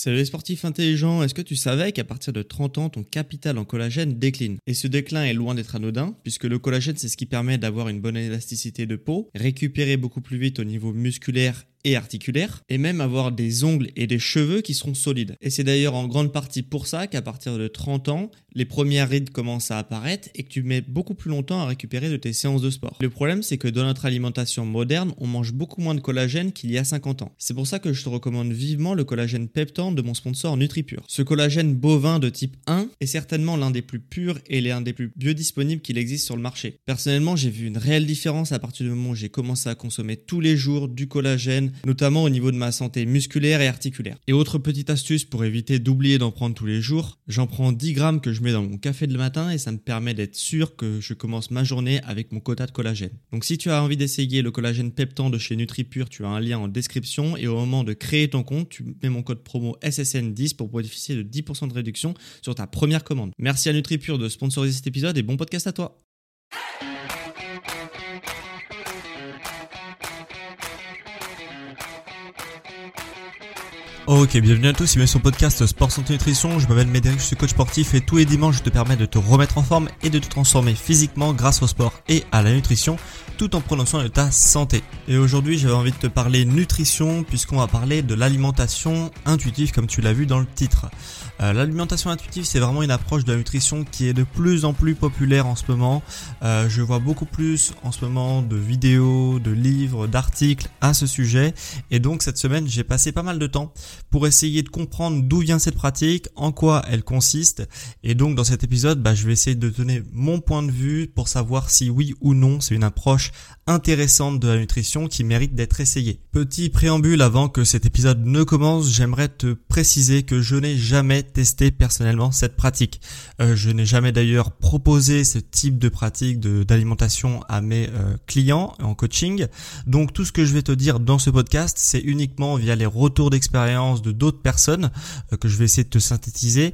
Salut les sportifs intelligents, est-ce que tu savais qu'à partir de 30 ans, ton capital en collagène décline? Et ce déclin est loin d'être anodin, puisque le collagène c'est ce qui permet d'avoir une bonne élasticité de peau, récupérer beaucoup plus vite au niveau musculaire et articulaire, et même avoir des ongles et des cheveux qui seront solides. Et c'est d'ailleurs en grande partie pour ça qu'à partir de 30 ans, les premières rides commencent à apparaître et que tu mets beaucoup plus longtemps à récupérer de tes séances de sport. Le problème, c'est que dans notre alimentation moderne, on mange beaucoup moins de collagène qu'il y a 50 ans. C'est pour ça que je te recommande vivement le collagène Peptan de mon sponsor NutriPure. Ce collagène bovin de type 1 est certainement l'un des plus purs et l'un des plus biodisponibles qu'il existe sur le marché. Personnellement, j'ai vu une réelle différence à partir du moment où j'ai commencé à consommer tous les jours du collagène, notamment au niveau de ma santé musculaire et articulaire. Et autre petite astuce pour éviter d'oublier d'en prendre tous les jours, j'en prends 10 grammes que je mets dans mon café de matin et ça me permet d'être sûr que je commence ma journée avec mon quota de collagène. Donc si tu as envie d'essayer le collagène Peptan de chez NutriPure, tu as un lien en description et au moment de créer ton compte, tu mets mon code promo SSN10 pour bénéficier de 10% de réduction sur ta première commande. Merci à NutriPure de sponsoriser cet épisode et bon podcast à toi. Ok, bienvenue à tous, bienvenue sur le podcast Sport Santé Nutrition. Je m'appelle Médéric, je suis coach sportif et tous les dimanches je te permets de te remettre en forme et de te transformer physiquement grâce au sport et à la nutrition tout en prenant soin de ta santé. Et aujourd'hui j'avais envie de te parler nutrition puisqu'on va parler de l'alimentation intuitive comme tu l'as vu dans le titre. Euh, l'alimentation intuitive, c'est vraiment une approche de la nutrition qui est de plus en plus populaire en ce moment. Euh, je vois beaucoup plus en ce moment de vidéos, de livres, d'articles à ce sujet. Et donc cette semaine, j'ai passé pas mal de temps pour essayer de comprendre d'où vient cette pratique, en quoi elle consiste. Et donc dans cet épisode, bah, je vais essayer de donner mon point de vue pour savoir si oui ou non c'est une approche intéressante de la nutrition qui mérite d'être essayée. Petit préambule avant que cet épisode ne commence, j'aimerais te préciser que je n'ai jamais testé personnellement cette pratique. Euh, je n'ai jamais d'ailleurs proposé ce type de pratique d'alimentation à mes euh, clients en coaching. Donc tout ce que je vais te dire dans ce podcast, c'est uniquement via les retours d'expérience de d'autres personnes euh, que je vais essayer de te synthétiser.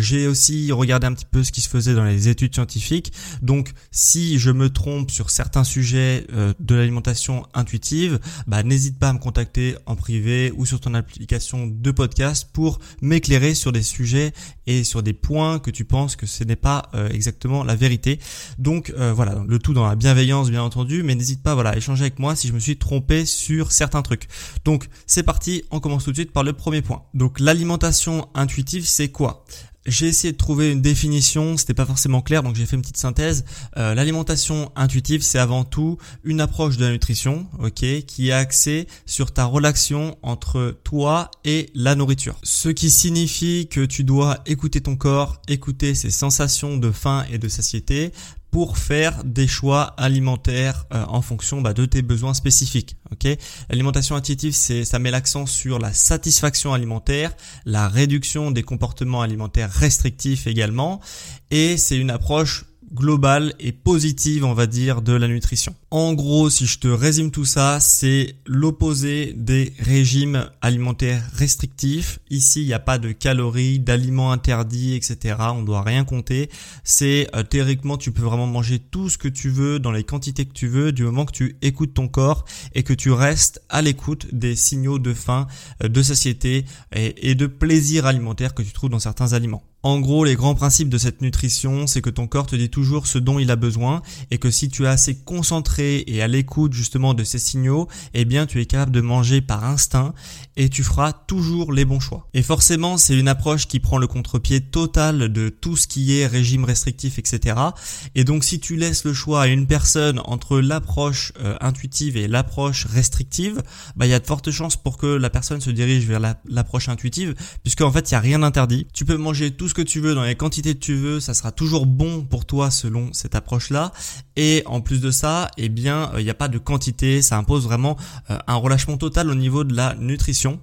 J'ai aussi regardé un petit peu ce qui se faisait dans les études scientifiques. Donc si je me trompe sur certains sujets de l'alimentation intuitive, bah, n'hésite pas à me contacter en privé ou sur ton application de podcast pour m'éclairer sur des sujets et sur des points que tu penses que ce n'est pas euh, exactement la vérité. Donc euh, voilà, le tout dans la bienveillance bien entendu, mais n'hésite pas voilà, à échanger avec moi si je me suis trompé sur certains trucs. Donc c'est parti, on commence tout de suite par le premier point. Donc l'alimentation intuitive, c'est quoi? J'ai essayé de trouver une définition, c'était pas forcément clair, donc j'ai fait une petite synthèse. Euh, l'alimentation intuitive, c'est avant tout une approche de la nutrition, ok, qui est axée sur ta relation entre toi et la nourriture. Ce qui signifie que tu dois écouter ton corps, écouter ses sensations de faim et de satiété, pour faire des choix alimentaires euh, en fonction bah, de tes besoins spécifiques. L'alimentation intuitive, c'est ça met l'accent sur la satisfaction alimentaire, la réduction des comportements alimentaires restrictifs également, et c'est une approche globale et positive, on va dire, de la nutrition. En gros, si je te résume tout ça, c'est l'opposé des régimes alimentaires restrictifs. Ici, il n'y a pas de calories, d'aliments interdits, etc. On ne doit rien compter. C'est euh, théoriquement, tu peux vraiment manger tout ce que tu veux dans les quantités que tu veux du moment que tu écoutes ton corps et que tu restes à l'écoute des signaux de faim, euh, de satiété et de plaisir alimentaire que tu trouves dans certains aliments. En gros, les grands principes de cette nutrition, c'est que ton corps te dit toujours ce dont il a besoin et que si tu es assez concentré et à l'écoute justement de ces signaux, eh bien tu es capable de manger par instinct et tu feras toujours les bons choix. Et forcément, c'est une approche qui prend le contre-pied total de tout ce qui est régime restrictif, etc. Et donc si tu laisses le choix à une personne entre l'approche euh, intuitive et l'approche restrictive, bah il y a de fortes chances pour que la personne se dirige vers l'approche intuitive, puisque en fait il y a rien d'interdit. Tu peux manger tout ce que tu veux, dans les quantités que tu veux, ça sera toujours bon pour toi selon cette approche-là. Et en plus de ça, eh bien, euh, il n'y a pas de quantité, ça impose vraiment euh, un relâchement total au niveau de la nutrition.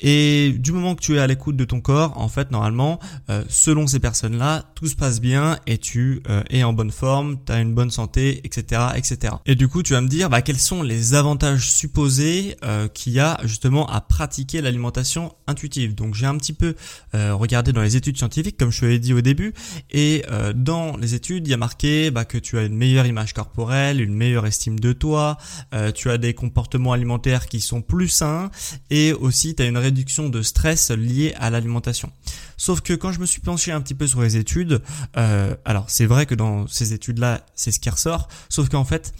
Et du moment que tu es à l'écoute de ton corps, en fait, normalement, euh, selon ces personnes-là, tout se passe bien et tu es en bonne forme, tu as une bonne santé, etc., etc. Et du coup, tu vas me dire, bah, quels sont les avantages supposés qu'il y a justement à pratiquer l'alimentation intuitive. Donc, j'ai un petit peu regardé dans les études scientifiques comme je te l'ai dit au début. Et euh, dans les études, il y a marqué bah, que tu as une meilleure image corporelle, une meilleure estime de toi, euh, tu as des comportements alimentaires qui sont plus sains et aussi tu as une réduction de stress lié à l'alimentation. Sauf que quand je me suis penché un petit peu sur les études, euh, alors c'est vrai que dans ces études-là, c'est ce qui ressort, sauf qu'en fait,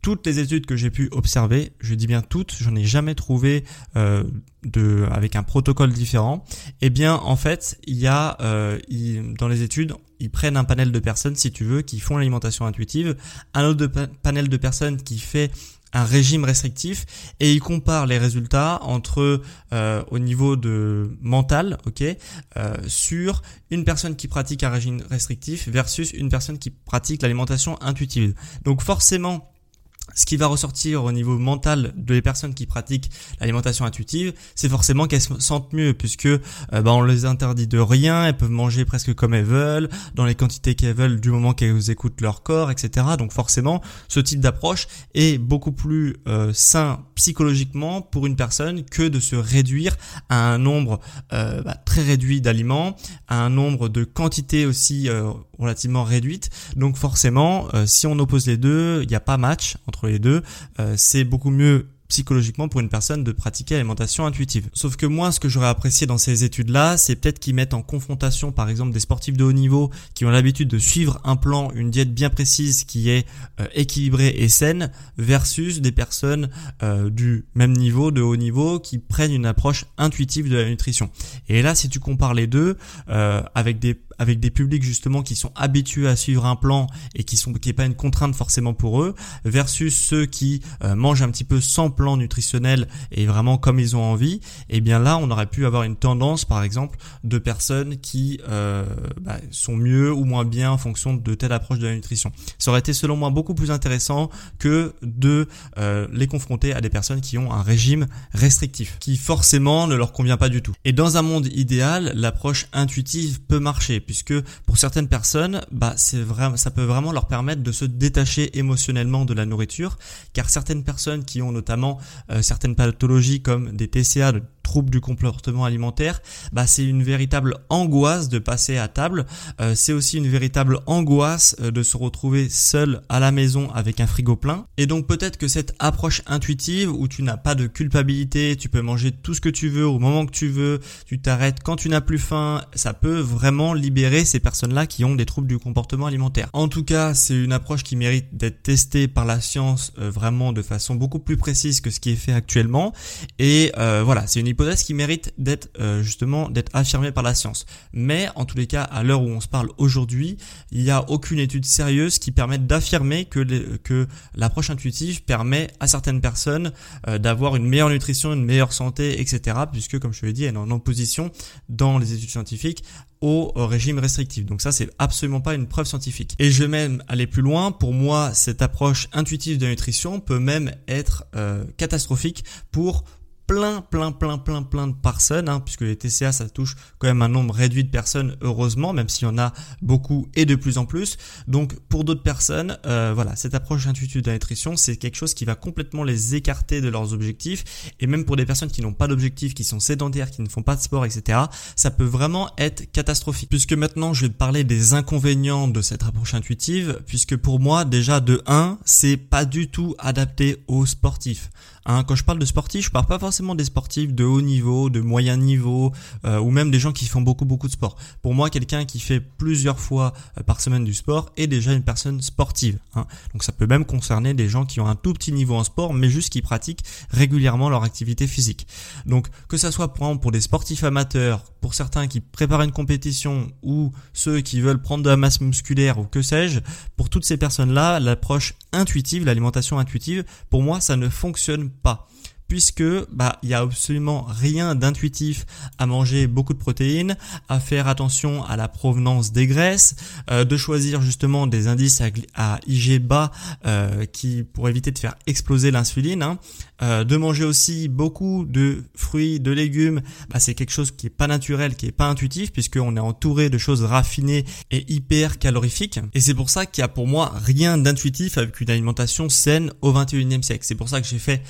toutes les études que j'ai pu observer, je dis bien toutes, j'en ai jamais trouvé euh, de avec un protocole différent. Eh bien, en fait, il y a euh, dans les études, ils prennent un panel de personnes, si tu veux, qui font l'alimentation intuitive, un autre panel de personnes qui fait un régime restrictif et ils comparent les résultats entre euh, au niveau de mental, ok, euh, sur une personne qui pratique un régime restrictif versus une personne qui pratique l'alimentation intuitive. Donc forcément ce qui va ressortir au niveau mental de les personnes qui pratiquent l'alimentation intuitive, c'est forcément qu'elles se sentent mieux puisque euh, bah, on les interdit de rien, elles peuvent manger presque comme elles veulent, dans les quantités qu'elles veulent du moment qu'elles écoutent leur corps, etc. Donc forcément, ce type d'approche est beaucoup plus euh, sain psychologiquement pour une personne que de se réduire à un nombre euh, bah, très réduit d'aliments, à un nombre de quantités aussi relativement réduite. Donc forcément, si on oppose les deux, il n'y a pas match les deux, euh, c'est beaucoup mieux psychologiquement pour une personne de pratiquer l'alimentation intuitive. Sauf que moi, ce que j'aurais apprécié dans ces études-là, c'est peut-être qu'ils mettent en confrontation, par exemple, des sportifs de haut niveau qui ont l'habitude de suivre un plan, une diète bien précise qui est euh, équilibrée et saine, versus des personnes euh, du même niveau, de haut niveau, qui prennent une approche intuitive de la nutrition. Et là, si tu compares les deux, avec des avec des publics justement qui sont habitués à suivre un plan et qui sont qui est pas une contrainte forcément pour eux versus ceux qui euh, mangent un petit peu sans plan nutritionnel et vraiment comme ils ont envie et eh bien là on aurait pu avoir une tendance par exemple de personnes qui euh, bah, sont mieux ou moins bien en fonction de telle approche de la nutrition. Ça aurait été selon moi beaucoup plus intéressant que de euh, les confronter à des personnes qui ont un régime restrictif qui forcément ne leur convient pas du tout. Et dans un monde idéal l'approche intuitive peut marcher puisque pour certaines personnes, bah c'est vraiment, ça peut vraiment leur permettre de se détacher émotionnellement de la nourriture, car certaines personnes qui ont notamment euh, certaines pathologies comme des TCA, troubles du comportement alimentaire, bah c'est une véritable angoisse de passer à table. Euh, c'est aussi une véritable angoisse euh, de se retrouver seul à la maison avec un frigo plein. Et donc peut-être que cette approche intuitive où tu n'as pas de culpabilité, tu peux manger tout ce que tu veux au moment que tu veux, tu t'arrêtes quand tu n'as plus faim, ça peut vraiment libérer ces personnes-là qui ont des troubles du comportement alimentaire. En tout cas, c'est une approche qui mérite d'être testée par la science euh, vraiment de façon beaucoup plus précise que ce qui est fait actuellement. Et voilà, c'est une hypothèse qui mérite d'être euh, justement d'être affirmée par la science. Mais en tous les cas, à l'heure où on se parle aujourd'hui, il n'y a aucune étude sérieuse qui permette d'affirmer que, que l'approche intuitive permet à certaines personnes euh, d'avoir une meilleure nutrition, une meilleure santé, etc. Puisque, comme je te l'ai dit, elle est en opposition dans les études scientifiques au régime restrictif. Donc ça, c'est absolument pas une preuve scientifique. Et je vais même aller plus loin. Pour moi, cette approche intuitive de la nutrition peut même être euh, catastrophique pour plein, plein, plein, plein, plein de personnes, hein, puisque les TCA, ça touche quand même un nombre réduit de personnes, heureusement, même s'il y en a beaucoup et de plus en plus. Donc, pour d'autres personnes, euh, voilà, cette approche intuitive de la nutrition, c'est quelque chose qui va complètement les écarter de leurs objectifs. Et même pour des personnes qui n'ont pas d'objectifs, qui sont sédentaires, qui ne font pas de sport, etc., ça peut vraiment être catastrophique. Puisque maintenant, je vais parler des inconvénients de cette approche intuitive, puisque pour moi, déjà, de 1, c'est pas du tout adapté aux sportifs. Hein, quand je parle de sportifs, je parle pas forcément des sportifs de haut niveau, de moyen niveau, euh, ou même des gens qui font beaucoup beaucoup de sport. Pour moi, quelqu'un qui fait plusieurs fois euh, par semaine du sport est déjà une personne sportive. Hein. Donc ça peut même concerner des gens qui ont un tout petit niveau en sport, mais juste qui pratiquent régulièrement leur activité physique. Donc que ça soit pour, pour des sportifs amateurs, pour certains qui préparent une compétition, ou ceux qui veulent prendre de la masse musculaire, ou que sais-je, pour toutes ces personnes-là, l'approche intuitive, l'alimentation intuitive, pour moi, ça ne fonctionne pas puisque bah il y a absolument rien d'intuitif à manger beaucoup de protéines, à faire attention à la provenance des graisses, euh, de choisir justement des indices à, IG bas euh, qui pour éviter de faire exploser l'insuline, hein. euh, de manger aussi beaucoup de fruits, de légumes, bah, c'est quelque chose qui est pas naturel, qui est pas intuitif puisqu'on est entouré de choses raffinées et hyper calorifiques et c'est pour ça qu'il y a pour moi rien d'intuitif avec une alimentation saine au 21e siècle. C'est pour ça que j'ai fait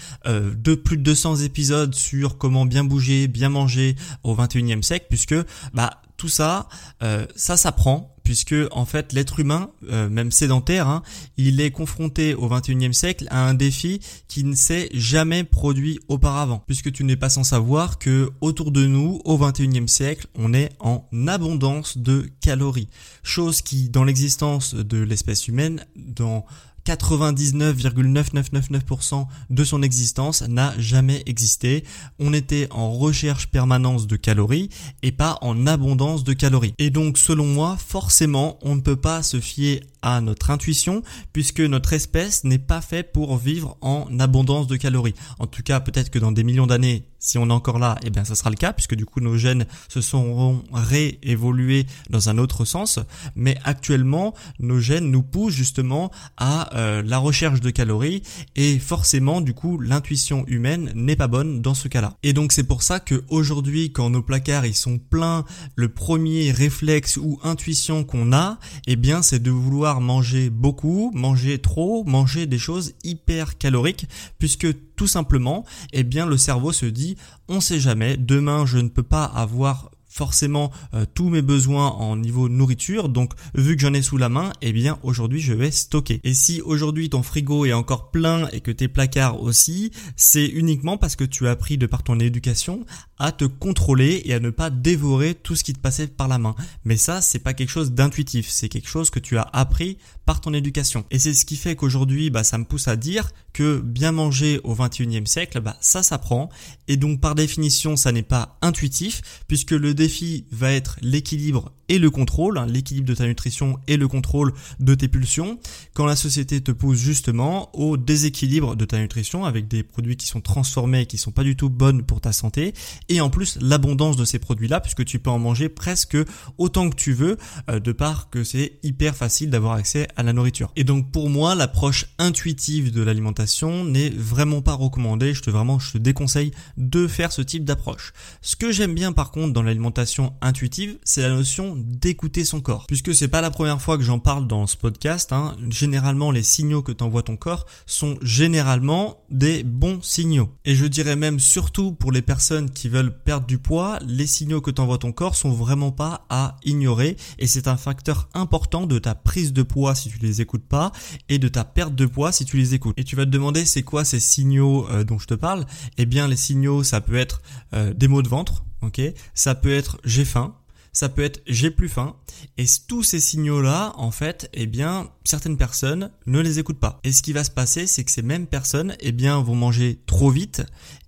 deux plus de 200 épisodes sur comment bien bouger, bien manger au 21e siècle, puisque bah tout ça, euh, ça s'apprend puisque en fait l'être humain, euh, même sédentaire, hein, il est confronté au 21e siècle à un défi qui ne s'est jamais produit auparavant, puisque tu n'es pas sans savoir que autour de nous, au 21e siècle, on est en abondance de calories, chose qui dans l'existence de l'espèce humaine, dans 99,9999% de son existence n'a jamais existé. On était en recherche permanente de calories et pas en abondance de calories. Et donc selon moi, forcément, on ne peut pas se fier à notre intuition puisque notre espèce n'est pas faite pour vivre en abondance de calories. En tout cas, peut-être que dans des millions d'années, si on est encore là, eh bien ça sera le cas puisque du coup nos gènes se seront réévolués dans un autre sens. Mais actuellement, nos gènes nous poussent justement à euh, la recherche de calories et forcément du coup l'intuition humaine n'est pas bonne dans ce cas-là. Et donc c'est pour ça que aujourd'hui quand nos placards ils sont pleins, le premier réflexe ou intuition qu'on a, eh bien c'est de vouloir manger beaucoup, manger trop, manger des choses hyper caloriques, puisque tout simplement, eh bien, le cerveau se dit, on sait jamais, demain je ne peux pas avoir forcément euh, tous mes besoins en niveau nourriture. Donc vu que j'en ai sous la main, eh bien aujourd'hui je vais stocker. Et si aujourd'hui ton frigo est encore plein et que tes placards aussi, c'est uniquement parce que tu as appris de par ton éducation à te contrôler et à ne pas dévorer tout ce qui te passait par la main. Mais ça, c'est pas quelque chose d'intuitif, c'est quelque chose que tu as appris par ton éducation. Et c'est ce qui fait qu'aujourd'hui, bah, ça me pousse à dire que bien manger au 21e siècle, bah, ça s'apprend. Et donc, par définition, ça n'est pas intuitif puisque le défi va être l'équilibre et le contrôle, hein, l'équilibre de ta nutrition et le contrôle de tes pulsions, quand la société te pousse justement au déséquilibre de ta nutrition avec des produits qui sont transformés et qui sont pas du tout bonnes pour ta santé, et en plus l'abondance de ces produits-là, puisque tu peux en manger presque autant que tu veux, euh, de part que c'est hyper facile d'avoir accès à la nourriture. Et donc pour moi, l'approche intuitive de l'alimentation n'est vraiment pas recommandée, je te vraiment, je te déconseille de faire ce type d'approche. Ce que j'aime bien par contre dans l'alimentation intuitive, c'est la notion d'écouter son corps. Puisque c'est pas la première fois que j'en parle dans ce podcast, hein, généralement les signaux que t'envoie ton corps sont généralement des bons signaux. Et je dirais même surtout pour les personnes qui veulent perdre du poids, les signaux que t'envoie ton corps sont vraiment pas à ignorer et c'est un facteur important de ta prise de poids si tu les écoutes pas et de ta perte de poids si tu les écoutes. Et tu vas te demander c'est quoi ces signaux euh, dont je te parle? Eh bien les signaux ça peut être euh, des maux de ventre, ok? Ça peut être j'ai faim, ça peut être j'ai plus faim. Et tous ces signaux-là, en fait, eh bien, certaines personnes ne les écoutent pas. Et ce qui va se passer, c'est que ces mêmes personnes, eh bien, vont manger trop vite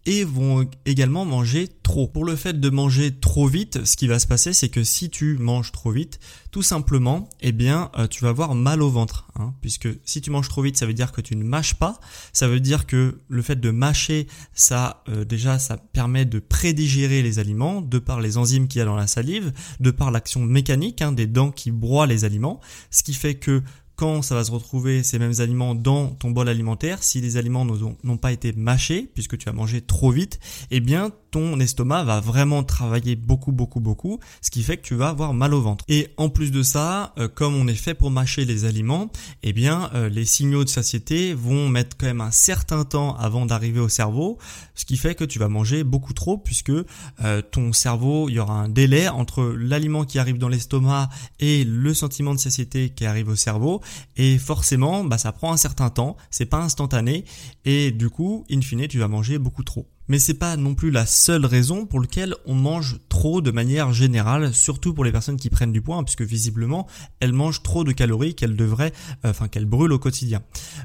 et vont également manger trop. Pour le fait de manger trop vite, ce qui va se passer, c'est que si tu manges trop vite, tout simplement, eh bien, euh, tu vas avoir mal au ventre, hein, puisque si tu manges trop vite, ça veut dire que tu ne mâches pas. Ça veut dire que le fait de mâcher, ça, euh, déjà, ça permet de prédigérer les aliments, de par les enzymes qu'il y a dans la salive, de par l'action mécanique hein, des dents qui broient les aliments, ce qui fait que quand ça va se retrouver ces mêmes aliments dans ton bol alimentaire, si les aliments n'ont pas été mâchés, puisque tu as mangé trop vite, eh bien ton estomac va vraiment travailler beaucoup, beaucoup, beaucoup, ce qui fait que tu vas avoir mal au ventre. Et en plus de ça, euh, comme on est fait pour mâcher les aliments, eh bien, euh, les signaux de satiété vont mettre quand même un certain temps avant d'arriver au cerveau, ce qui fait que tu vas manger beaucoup trop puisque euh, ton cerveau, il y aura un délai entre l'aliment qui arrive dans l'estomac et le sentiment de satiété qui arrive au cerveau, et forcément, bah, ça prend un certain temps, c'est pas instantané, et du coup, in fine, tu vas manger beaucoup trop. Mais c'est pas non plus la seule raison pour laquelle on mange trop de manière générale, surtout pour les personnes qui prennent du poids, hein, puisque visiblement elles mangent trop de calories qu'elles devraient, euh, enfin qu'elles brûlent au quotidien.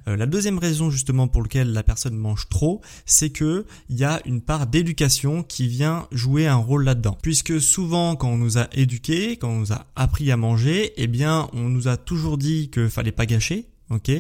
Euh, la deuxième raison justement pour laquelle la personne mange trop, c'est que il y a une part d'éducation qui vient jouer un rôle là-dedans. Puisque souvent quand on nous a éduqués, quand on nous a appris à manger, eh bien on nous a toujours dit que fallait pas gâcher, ok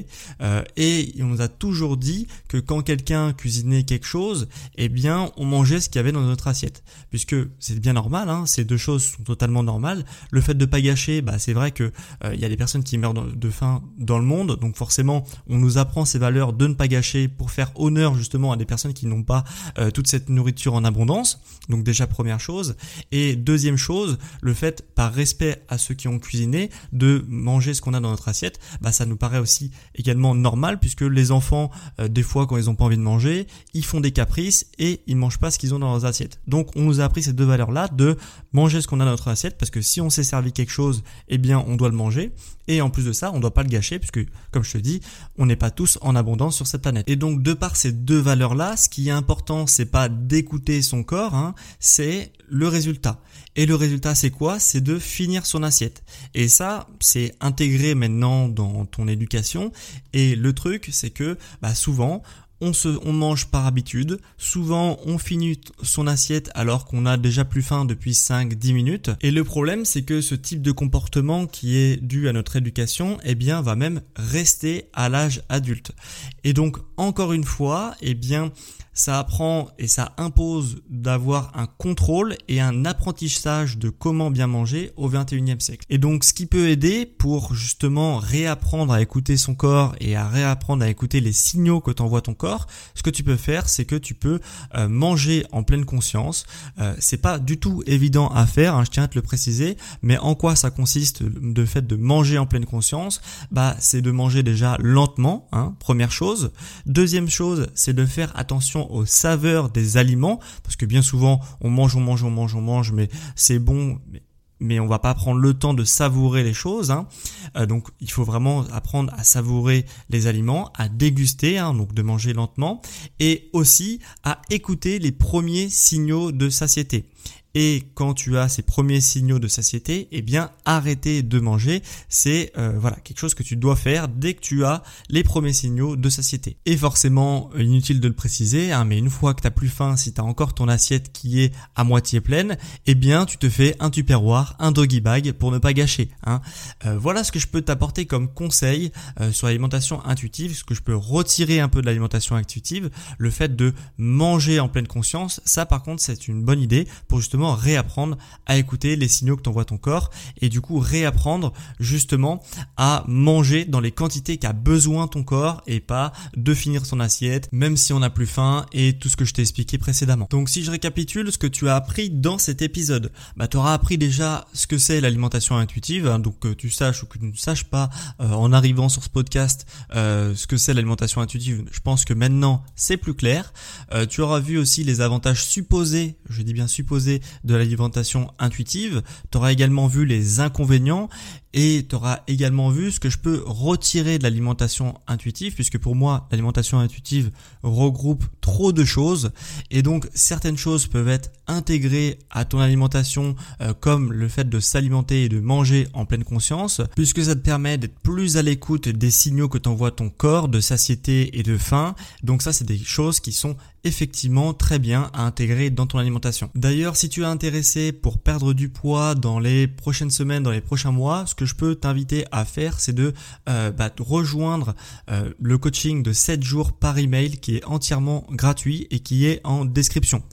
euh, Et on nous a toujours dit que quand quelqu'un cuisinait quelque chose, eh bien, on mangeait ce qu'il y avait dans notre assiette, puisque c'est bien normal. Hein, ces deux choses sont totalement normales. Le fait de pas gâcher, bah, c'est vrai que euh, il y a des personnes qui meurent de faim dans le monde, donc forcément, on nous apprend ces valeurs de ne pas gâcher pour faire honneur justement à des personnes qui n'ont pas euh, toute cette nourriture en abondance. Donc déjà première chose. Et deuxième chose, le fait par respect à ceux qui ont cuisiné, de manger ce qu'on a dans notre assiette, bah ça nous paraît aussi également normal puisque les enfants, euh, des fois quand ils ont pas envie de manger, ils font des caprices et ils mangent pas ce qu'ils ont dans leurs assiettes. Donc on nous a appris ces deux valeurs-là de manger ce qu'on a dans notre assiette parce que si on s'est servi quelque chose, eh bien on doit le manger et en plus de ça, on doit pas le gâcher puisque comme je te dis, on n'est pas tous en abondance sur cette planète. Et donc de par ces deux valeurs-là, ce qui est important, c'est pas d'écouter son corps, hein, c'est le résultat. Et le résultat, c'est quoi? C'est de finir son assiette. Et ça, c'est intégré maintenant dans ton éducation. Et le truc, c'est que bah, souvent, on, se, on mange par habitude. Souvent, on finit son assiette alors qu'on a déjà plus faim depuis 5-10 minutes. Et le problème, c'est que ce type de comportement qui est dû à notre éducation, eh bien, va même rester à l'âge adulte. Et donc, encore une fois, eh bien, ça apprend et ça impose d'avoir un contrôle et un apprentissage de comment bien manger au 21e siècle. Et donc ce qui peut aider pour justement réapprendre à écouter son corps et à réapprendre à écouter les signaux que t'envoie ton corps, ce que tu peux faire c'est que tu peux euh, manger en pleine conscience. Euh, c'est pas du tout évident à faire, hein, je tiens à te le préciser, mais en quoi ça consiste de fait de manger en pleine conscience? Bah c'est de manger déjà lentement, hein, première chose. Deuxième chose, c'est de faire attention aux saveurs des aliments, parce que bien souvent on mange, on mange, on mange, on mange, mais c'est bon, mais on va pas prendre le temps de savourer les choses. Hein. Euh, donc il faut vraiment apprendre à savourer les aliments, à déguster, hein, donc de manger lentement, et aussi à écouter les premiers signaux de satiété. Et quand tu as ces premiers signaux de satiété, eh bien arrêter de manger, c'est euh, voilà quelque chose que tu dois faire dès que tu as les premiers signaux de satiété. Et forcément, inutile de le préciser, hein, mais une fois que tu as plus faim, si tu as encore ton assiette qui est à moitié pleine, eh bien tu te fais un tupperware, un doggy bag pour ne pas gâcher. Hein. Euh, voilà ce que je peux t'apporter comme conseil euh, sur l'alimentation intuitive, ce que je peux retirer un peu de l'alimentation intuitive, le fait de manger en pleine conscience, ça par contre c'est une bonne idée pour justement réapprendre à écouter les signaux que t'envoie ton corps et du coup réapprendre justement à manger dans les quantités qu'a besoin ton corps et pas de finir son assiette même si on a plus faim et tout ce que je t'ai expliqué précédemment. Donc si je récapitule ce que tu as appris dans cet épisode, bah tu auras appris déjà ce que c'est l'alimentation intuitive, hein, donc que tu saches ou que tu ne saches pas euh, en arrivant sur ce podcast euh, ce que c'est l'alimentation intuitive, je pense que maintenant c'est plus clair. Euh, tu auras vu aussi les avantages supposés, je dis bien supposés de l'alimentation intuitive. Tu auras également vu les inconvénients et tu auras également vu ce que je peux retirer de l'alimentation intuitive puisque pour moi l'alimentation intuitive regroupe trop de choses et donc certaines choses peuvent être intégrées à ton alimentation euh, comme le fait de s'alimenter et de manger en pleine conscience puisque ça te permet d'être plus à l'écoute des signaux que t'envoie ton corps de satiété et de faim donc ça c'est des choses qui sont effectivement très bien à intégrer dans ton alimentation. D'ailleurs, si tu es intéressé pour perdre du poids dans les prochaines semaines, dans les prochains mois, ce je peux t'inviter à faire, c'est de euh, bah, rejoindre euh, le coaching de 7 jours par email qui est entièrement gratuit et qui est en description.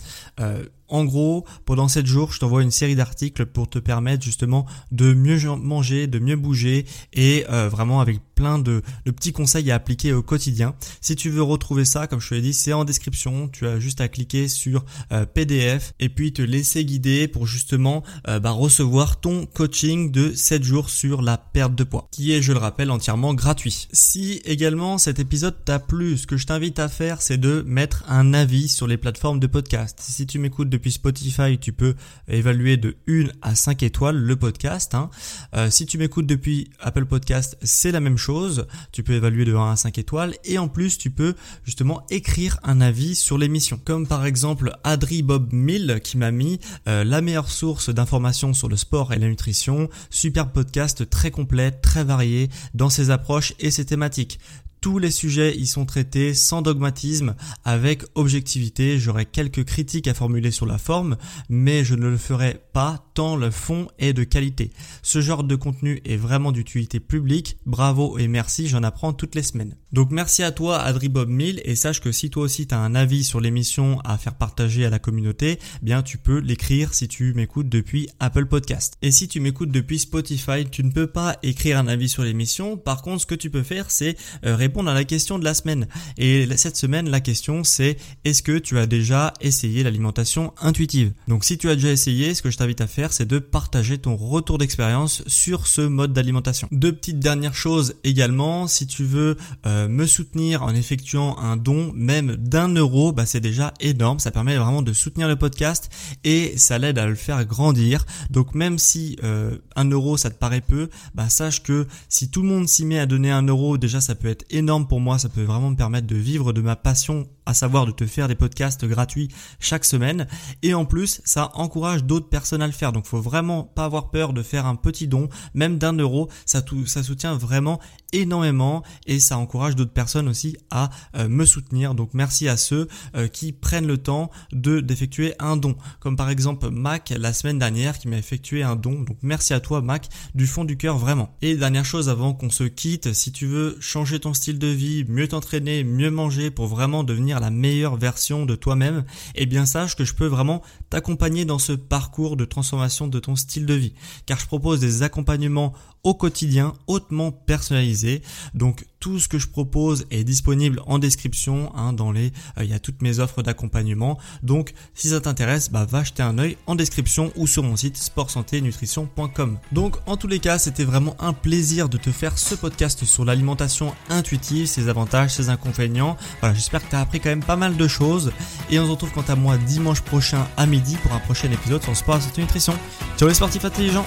Euh, en gros, pendant 7 jours, je t'envoie une série d'articles pour te permettre justement de mieux manger, de mieux bouger et euh, vraiment avec plein de, petits conseils à appliquer au quotidien. Si tu veux retrouver ça, comme je te l'ai dit, c'est en description. Tu as juste à cliquer sur euh, PDF et puis te laisser guider pour justement euh, bah, recevoir ton coaching de 7 jours sur la perte de poids, qui est, je le rappelle, entièrement gratuit. Si également cet épisode t'a plu, ce que je t'invite à faire, c'est de mettre un avis sur les plateformes de podcast. Si tu m'écoutes depuis Spotify, tu peux évaluer de 1 à 5 étoiles le podcast. Hein. Euh, si tu m'écoutes depuis Apple Podcast, c'est la même chose. Tu peux évaluer de 1 à 5 étoiles. Et en plus, tu peux justement écrire un avis sur l'émission. Comme par exemple Adri Bob Mill qui m'a mis euh, la meilleure source d'informations sur le sport et la nutrition. Super podcast très complet, très varié dans ses approches et ses thématiques. Tous les sujets y sont traités sans dogmatisme, avec objectivité. J'aurai quelques critiques à formuler sur la forme, mais je ne le ferai pas tant le fond est de qualité. Ce genre de contenu est vraiment d'utilité publique. Bravo et merci, j'en apprends toutes les semaines. Donc merci à toi Adri Bob Mill et sache que si toi aussi tu as un avis sur l'émission à faire partager à la communauté, eh bien tu peux l'écrire si tu m'écoutes depuis Apple Podcast. Et si tu m'écoutes depuis Spotify, tu ne peux pas écrire un avis sur l'émission. Par contre, ce que tu peux faire, c'est euh, répondre à la question de la semaine. Et cette semaine, la question c'est est-ce que tu as déjà essayé l'alimentation intuitive? Donc si tu as déjà essayé, ce que je t'invite à faire, c'est de partager ton retour d'expérience sur ce mode d'alimentation. Deux petites dernières choses également, si tu veux euh, me soutenir en effectuant un don même d'un euro, bah c'est déjà énorme, ça permet vraiment de soutenir le podcast et ça l'aide à le faire grandir. Donc même si euh, un euro ça te paraît peu, bah sache que si tout le monde s'y met à donner un euro, déjà ça peut être pour moi, ça peut vraiment me permettre de vivre de ma passion à savoir de te faire des podcasts gratuits chaque semaine. Et en plus, ça encourage d'autres personnes à le faire. Donc, faut vraiment pas avoir peur de faire un petit don, même d'un euro. Ça, ça soutient vraiment énormément et ça encourage d'autres personnes aussi à euh, me soutenir. Donc merci à ceux euh, qui prennent le temps de d'effectuer un don. Comme par exemple Mac la semaine dernière qui m'a effectué un don. Donc merci à toi Mac du fond du cœur vraiment. Et dernière chose avant qu'on se quitte, si tu veux changer ton style de vie, mieux t'entraîner, mieux manger pour vraiment devenir la meilleure version de toi-même, eh bien sache que je peux vraiment t'accompagner dans ce parcours de transformation de ton style de vie. Car je propose des accompagnements au quotidien hautement personnalisé. Donc tout ce que je propose est disponible en description. Hein, dans les, euh, il y a toutes mes offres d'accompagnement. Donc si ça t'intéresse, bah, va jeter un œil en description ou sur mon site sportsanténutrition.com. Donc en tous les cas, c'était vraiment un plaisir de te faire ce podcast sur l'alimentation intuitive, ses avantages, ses inconvénients. Voilà, j'espère que tu as appris quand même pas mal de choses. Et on se retrouve quant à moi dimanche prochain à midi pour un prochain épisode sur sport, santé, nutrition. Ciao les sportifs intelligents